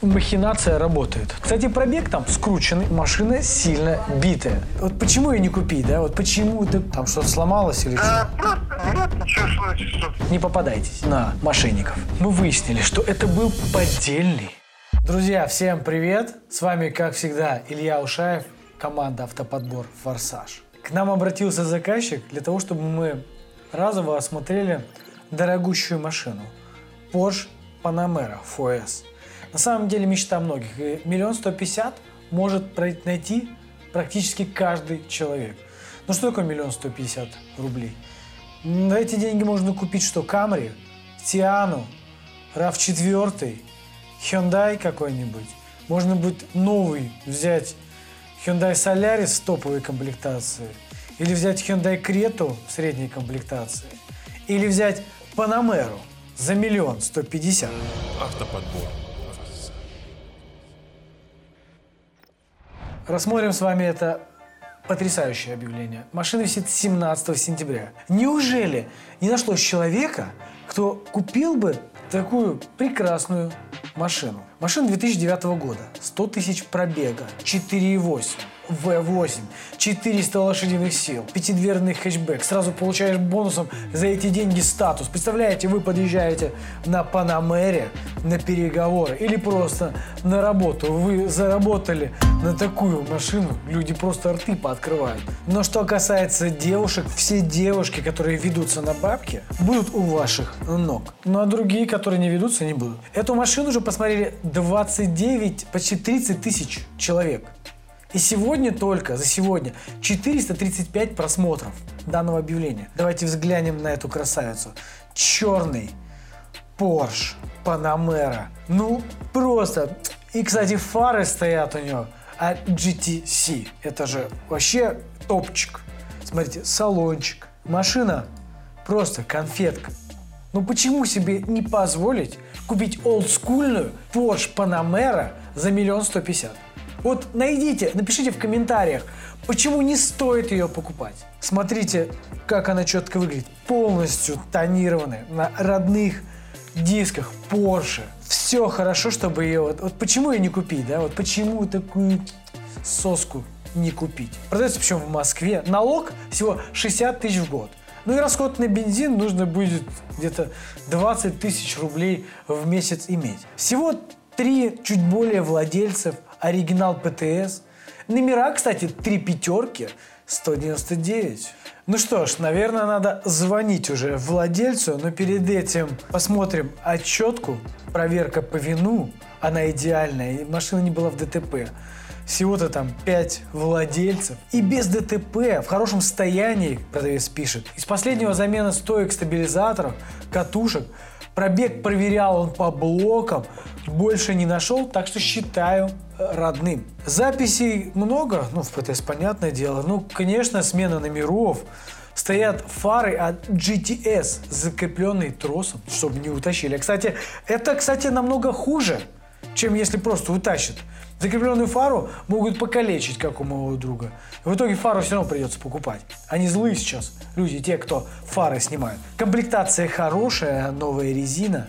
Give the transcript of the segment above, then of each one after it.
Махинация работает. Кстати, пробег там скрученный, машина сильно битая. Вот почему ее не купить, да? Вот почему ты там что-то сломалось или что? Ничего случится. Не попадайтесь на мошенников. Мы выяснили, что это был поддельный. Друзья, всем привет! С вами, как всегда, Илья Ушаев, команда «Автоподбор Форсаж». К нам обратился заказчик для того, чтобы мы разово осмотрели дорогущую машину Porsche Panamera 4S. На самом деле мечта многих. Миллион сто пятьдесят может найти практически каждый человек. Ну что такое миллион сто пятьдесят рублей? На эти деньги можно купить что? Камри, Тиану, RAV4, Hyundai какой-нибудь. Можно будет новый взять Hyundai Solaris в топовой комплектации. Или взять Hyundai Creta в средней комплектации. Или взять Panamera за миллион сто пятьдесят. Автоподбор. Рассмотрим с вами это потрясающее объявление. Машина висит 17 сентября. Неужели не нашлось человека, кто купил бы такую прекрасную машину? Машина 2009 года, 100 тысяч пробега, 4,8. V8, 400 лошадиных сил, пятидверный хэтчбэк. Сразу получаешь бонусом за эти деньги статус. Представляете, вы подъезжаете на Панамере на переговоры или просто на работу. Вы заработали на такую машину, люди просто рты пооткрывают. Но что касается девушек, все девушки, которые ведутся на бабки, будут у ваших ног. Ну а другие, которые не ведутся, не будут. Эту машину уже посмотрели 29, почти 30 тысяч человек. И сегодня только, за сегодня, 435 просмотров данного объявления. Давайте взглянем на эту красавицу. Черный Porsche Panamera. Ну, просто. И, кстати, фары стоят у него от GTC. Это же вообще топчик. Смотрите, салончик. Машина просто конфетка. Ну почему себе не позволить купить олдскульную Porsche Panamera за миллион сто пятьдесят? Вот найдите, напишите в комментариях, почему не стоит ее покупать. Смотрите, как она четко выглядит. Полностью тонированная, на родных дисках Porsche. Все хорошо, чтобы ее... Вот, вот почему ее не купить, да? Вот почему такую соску не купить? Продается причем в Москве. Налог всего 60 тысяч в год. Ну и расход на бензин нужно будет где-то 20 тысяч рублей в месяц иметь. Всего три чуть более владельцев оригинал ПТС. Номера, кстати, три пятерки, 199. Ну что ж, наверное, надо звонить уже владельцу, но перед этим посмотрим отчетку, проверка по вину, она идеальная, и машина не была в ДТП. Всего-то там 5 владельцев. И без ДТП, в хорошем состоянии, продавец пишет. Из последнего замена стоек стабилизаторов, катушек, пробег проверял он по блокам, больше не нашел, так что считаю э, родным. Записей много, ну, в ПТС понятное дело. Ну, конечно, смена номеров. Стоят фары от GTS, закрепленные тросом, чтобы не утащили. Кстати, это, кстати, намного хуже, чем если просто утащат. Закрепленную фару могут покалечить, как у моего друга. В итоге фару все равно придется покупать. Они злые сейчас, люди, те, кто фары снимают. Комплектация хорошая, новая резина.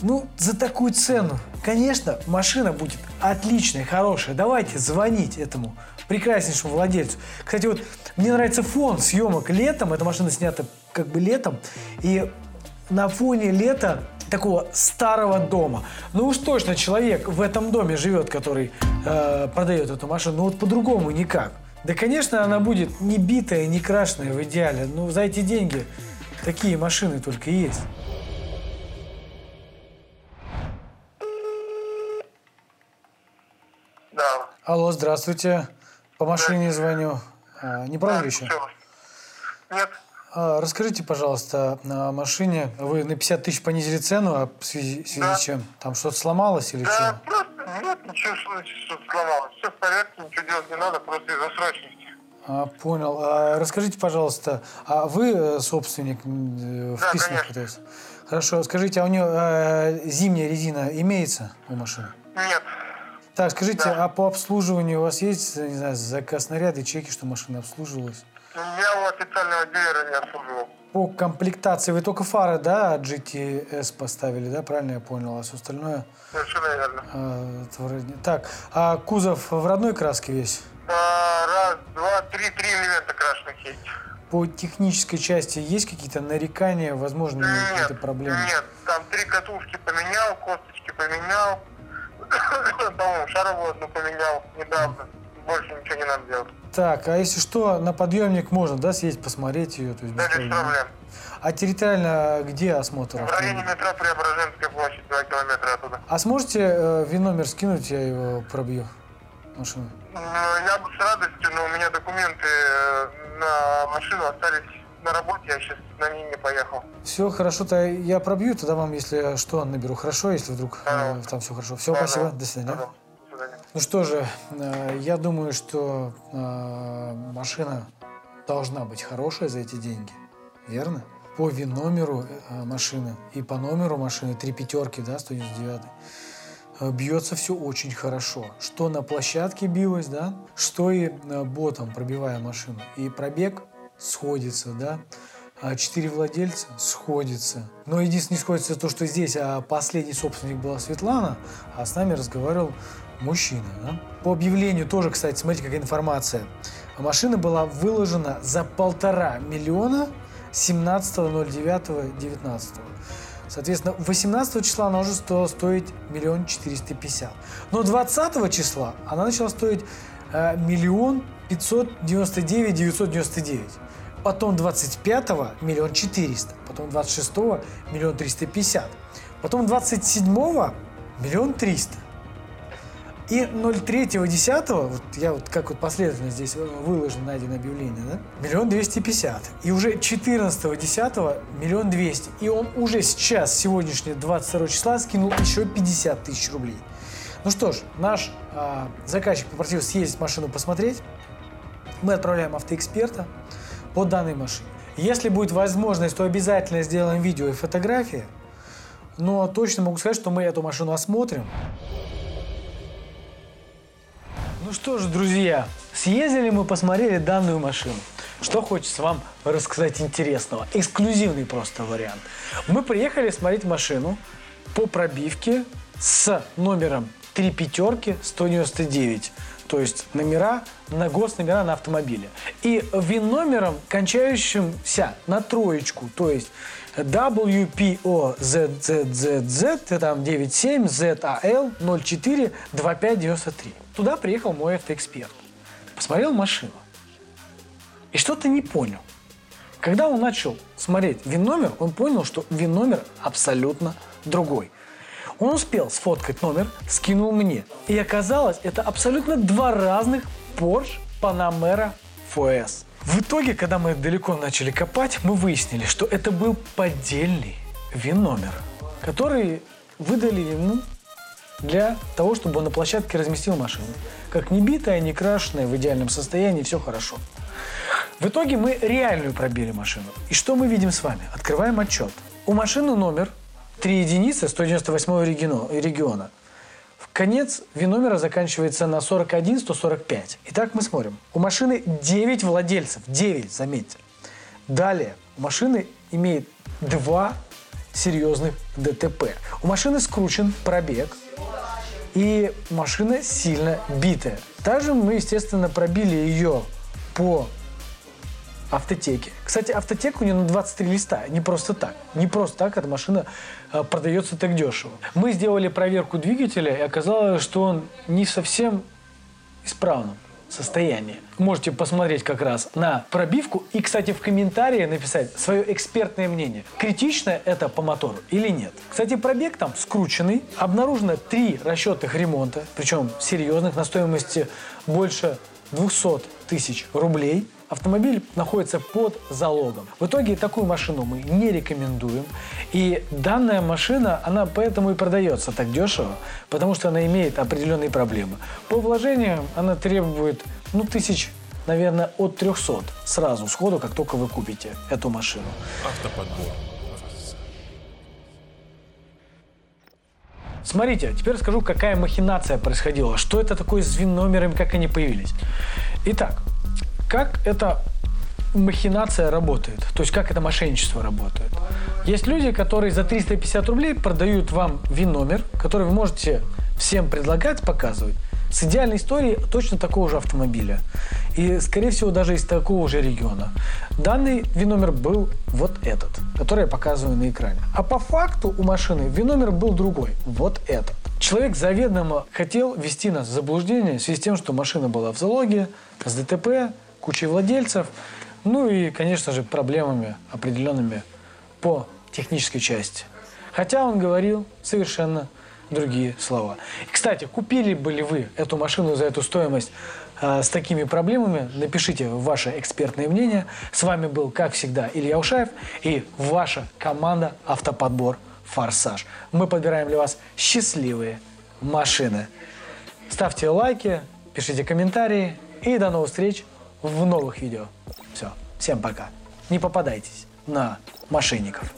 Ну, за такую цену, конечно, машина будет отличная, хорошая. Давайте звонить этому прекраснейшему владельцу. Кстати, вот мне нравится фон съемок летом. Эта машина снята как бы летом. И на фоне лета такого старого дома. Ну уж точно человек в этом доме живет, который э, продает эту машину. Ну вот по-другому никак. Да, конечно, она будет не битая, не крашеная в идеале. Ну, за эти деньги такие машины только и есть. Да. Алло, здравствуйте. По машине звоню. А, не правда ли еще? Всё. Нет. А, расскажите, пожалуйста, на машине вы на 50 тысяч понизили цену, а в связи, в связи Да. с чем? Там что-то сломалось или Да, что? просто нет ничего случится, что сломалось. Все в порядке, ничего делать не надо, просто из-за срочности. А, понял. А, расскажите, пожалуйста, а вы э, собственник м, э, Да, в конечно. Хорошо, скажите, а у нее э, зимняя резина имеется у машины? Нет. Так, скажите, Да. а по обслуживанию у вас есть, не знаю, заказ наряда, чеки, что машина обслуживалась? Я у официального дилера не обслуживал. по комплектации вы только фары, да, GTS поставили, да, правильно я понял, а все остальное... Совершенно верно. э, Так, а кузов в родной краске весь? А, раз, два, три, три элемента крашеных есть. По технической части есть какие-то нарекания, возможно, какие-то проблемы? нет, там три катушки поменял, косточки поменял. По-моему, шаровую одну поменял недавно. Больше ничего не надо делать. Так, а если что, на подъемник можно, да, съездить, посмотреть ее? То есть без Да, без проблем. А территориально где осмотр? В районе метро Преображенская площадь, 2 километра оттуда. А сможете э, ВИН-номер скинуть, я его пробью? Машину. Ну, Я бы с радостью, но у меня документы э, на машину остались на работе, я сейчас на ней не поехал. Все хорошо, то я пробью, тогда вам, если что, наберу. Хорошо, если вдруг э, Ага. там все хорошо. Все, Ага. спасибо, до свидания. Ага, До свидания. Ну что же, э, я думаю, что э, машина должна быть хорошая за эти деньги, верно? По ВИН-номеру э, машины и по номеру машины, три пятерки, да, 199, э, бьется все очень хорошо. Что на площадке билось, да, что и ботом, пробивая машину. И пробег сходится, да, а четыре владельца сходится. Но единственное не сходится то, что здесь а последний собственник была Светлана, а с нами разговаривал мужчина. да. По объявлению тоже, кстати, смотрите, какая информация. Машина была выложена за полтора миллиона 17.09.19. Соответственно, 18 числа она уже стала стоить миллион четыреста пятьдесят. Но 20 числа она начала стоить э, миллион пятьсот девяносто девять девятьсот девяносто девять. Потом 25-го миллион четыреста. Потом 26-го миллион триста пятьдесят. Потом 27-го миллион триста. И 03.10, вот я вот как вот последовательно здесь выложено, найдено объявление, да? Миллион двести пятьдесят. И уже 14.10 миллион двести. И он уже сейчас, сегодняшний 22 числа, скинул еще 50 тысяч рублей. Ну что ж, наш а, заказчик попросил съездить машину посмотреть. Мы отправляем автоэксперта по данной машине. Если будет возможность, то обязательно сделаем видео и фотографии. Но точно могу сказать, что мы эту машину осмотрим. Ну что ж, друзья, съездили мы, посмотрели данную машину. Что хочется вам рассказать интересного? Эксклюзивный просто вариант. Мы приехали смотреть машину по пробивке с номером 3 пятерки 199. То есть номера на госномера на автомобиле. И ВИН-номером, кончающимся на троечку, то есть WPOZZZZ, там 97ZAL 04 2593. Туда приехал мой автоэксперт. Посмотрел машину. И что-то не понял. Когда он начал смотреть ВИН-номер, он понял, что ВИН-номер абсолютно другой. Он успел сфоткать номер, скинул мне. И оказалось, это абсолютно два разных Porsche Panamera FOS. В итоге, когда мы далеко начали копать, мы выяснили, что это был поддельный ВИН-номер, который выдали ему для того, чтобы он на площадке разместил машину. Как не битая, не крашеная, в идеальном состоянии, все хорошо. В итоге мы реальную пробили машину. И что мы видим с вами? Открываем отчет. У машины номер 3 единицы 198 региона. В конец ВИН-номера заканчивается на 41-145. Итак, мы смотрим. У машины 9 владельцев. 9, заметьте. Далее, у машины имеет два серьезных ДТП. У машины скручен пробег, и машина сильно битая. Также мы, естественно, пробили ее по автотеке. Кстати, автотека у нее на 23 листа. Не просто так. Не просто так эта машина э, продается так дешево. Мы сделали проверку двигателя, и оказалось, что он не совсем исправном состоянии. Можете посмотреть как раз на пробивку и, кстати, в комментарии написать свое экспертное мнение. Критично это по мотору или нет. Кстати, пробег там скрученный. Обнаружено три расчетных ремонта, причем серьезных, на стоимости больше 200 тысяч рублей. Автомобиль находится под залогом. В итоге такую машину мы не рекомендуем. И данная машина, она поэтому и продается так дешево, потому что она имеет определенные проблемы. По вложениям она требует, ну, тысяч, наверное, от 300 сразу, сходу, как только вы купите эту машину. Автоподбор. Смотрите, теперь расскажу, какая махинация происходила, что это такое с ВИН-номерами, как они появились. Итак, как это махинация работает, то есть как это мошенничество работает. Есть люди, которые за 350 рублей продают вам ВИН-номер, который вы можете всем предлагать, показывать, с идеальной историей точно такого же автомобиля. И, скорее всего, даже из такого же региона. Данный ВИН-номер был вот этот, который я показываю на экране. А по факту у машины ВИН-номер был другой, вот этот. Человек заведомо хотел ввести нас в заблуждение в связи с тем, что машина была в залоге, с ДТП, кучей владельцев, ну и, конечно же, проблемами определенными по технической части. Хотя он говорил совершенно другие слова. И, кстати, купили бы ли вы эту машину за эту стоимость э, с такими проблемами? Напишите ваше экспертное мнение. С вами был, как всегда, Илья Ушаев и ваша команда «Автоподбор Форсаж». Мы подбираем для вас счастливые машины. Ставьте лайки, пишите комментарии и до новых встреч в новых видео. Все, всем пока. Не попадайтесь на мошенников.